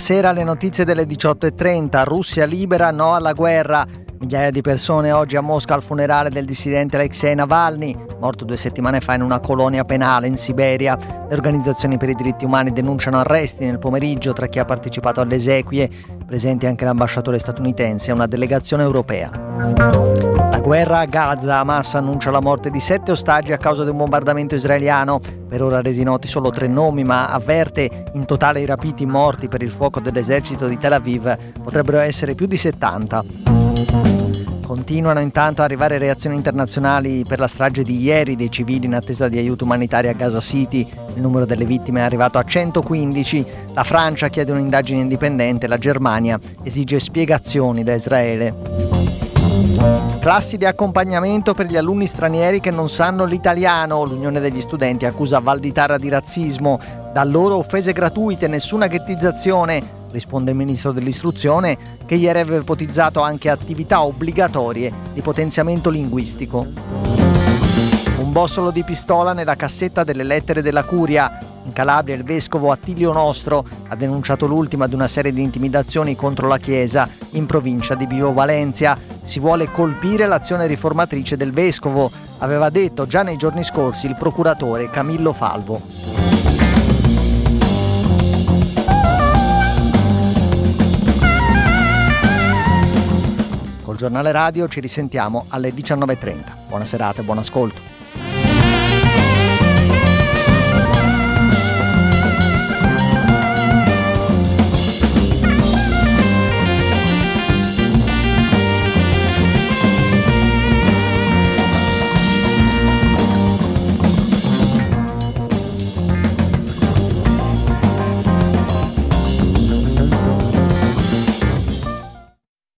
Buonasera, le notizie delle 18.30. Russia libera, no alla guerra. Migliaia di persone oggi a Mosca al funerale del dissidente Alexei Navalny, morto due settimane fa in una colonia penale in Siberia. Le organizzazioni per i diritti umani denunciano arresti nel pomeriggio tra chi ha partecipato alle esequie, presenti anche l'ambasciatore statunitense e una delegazione europea. Guerra a Gaza, Hamas annuncia la morte di sette ostaggi a causa di un bombardamento israeliano. Per ora resi noti solo tre nomi, ma avverte in totale i rapiti morti per il fuoco dell'esercito di Tel Aviv potrebbero essere più di 70. Continuano intanto ad arrivare reazioni internazionali per la strage di ieri dei civili in attesa di aiuto umanitario a Gaza City. Il numero delle vittime è arrivato a 115. La Francia chiede un'indagine indipendente, la Germania esige spiegazioni da Israele. Classi di accompagnamento per gli alunni stranieri che non sanno l'italiano. L'Unione degli Studenti accusa Valditara di razzismo. Da loro offese gratuite, nessuna ghettizzazione risponde il ministro dell'istruzione, che ieri aveva ipotizzato anche attività obbligatorie di potenziamento linguistico. Un bossolo di pistola nella cassetta delle lettere della curia. In Calabria il vescovo Attilio Nostro ha denunciato l'ultima di una serie di intimidazioni contro la Chiesa in provincia di Bio Valencia. Si vuole colpire l'azione riformatrice del vescovo, aveva detto già nei giorni scorsi il procuratore Camillo Falvo. giornale radio ci risentiamo alle 19.30. Buona serata e buon ascolto.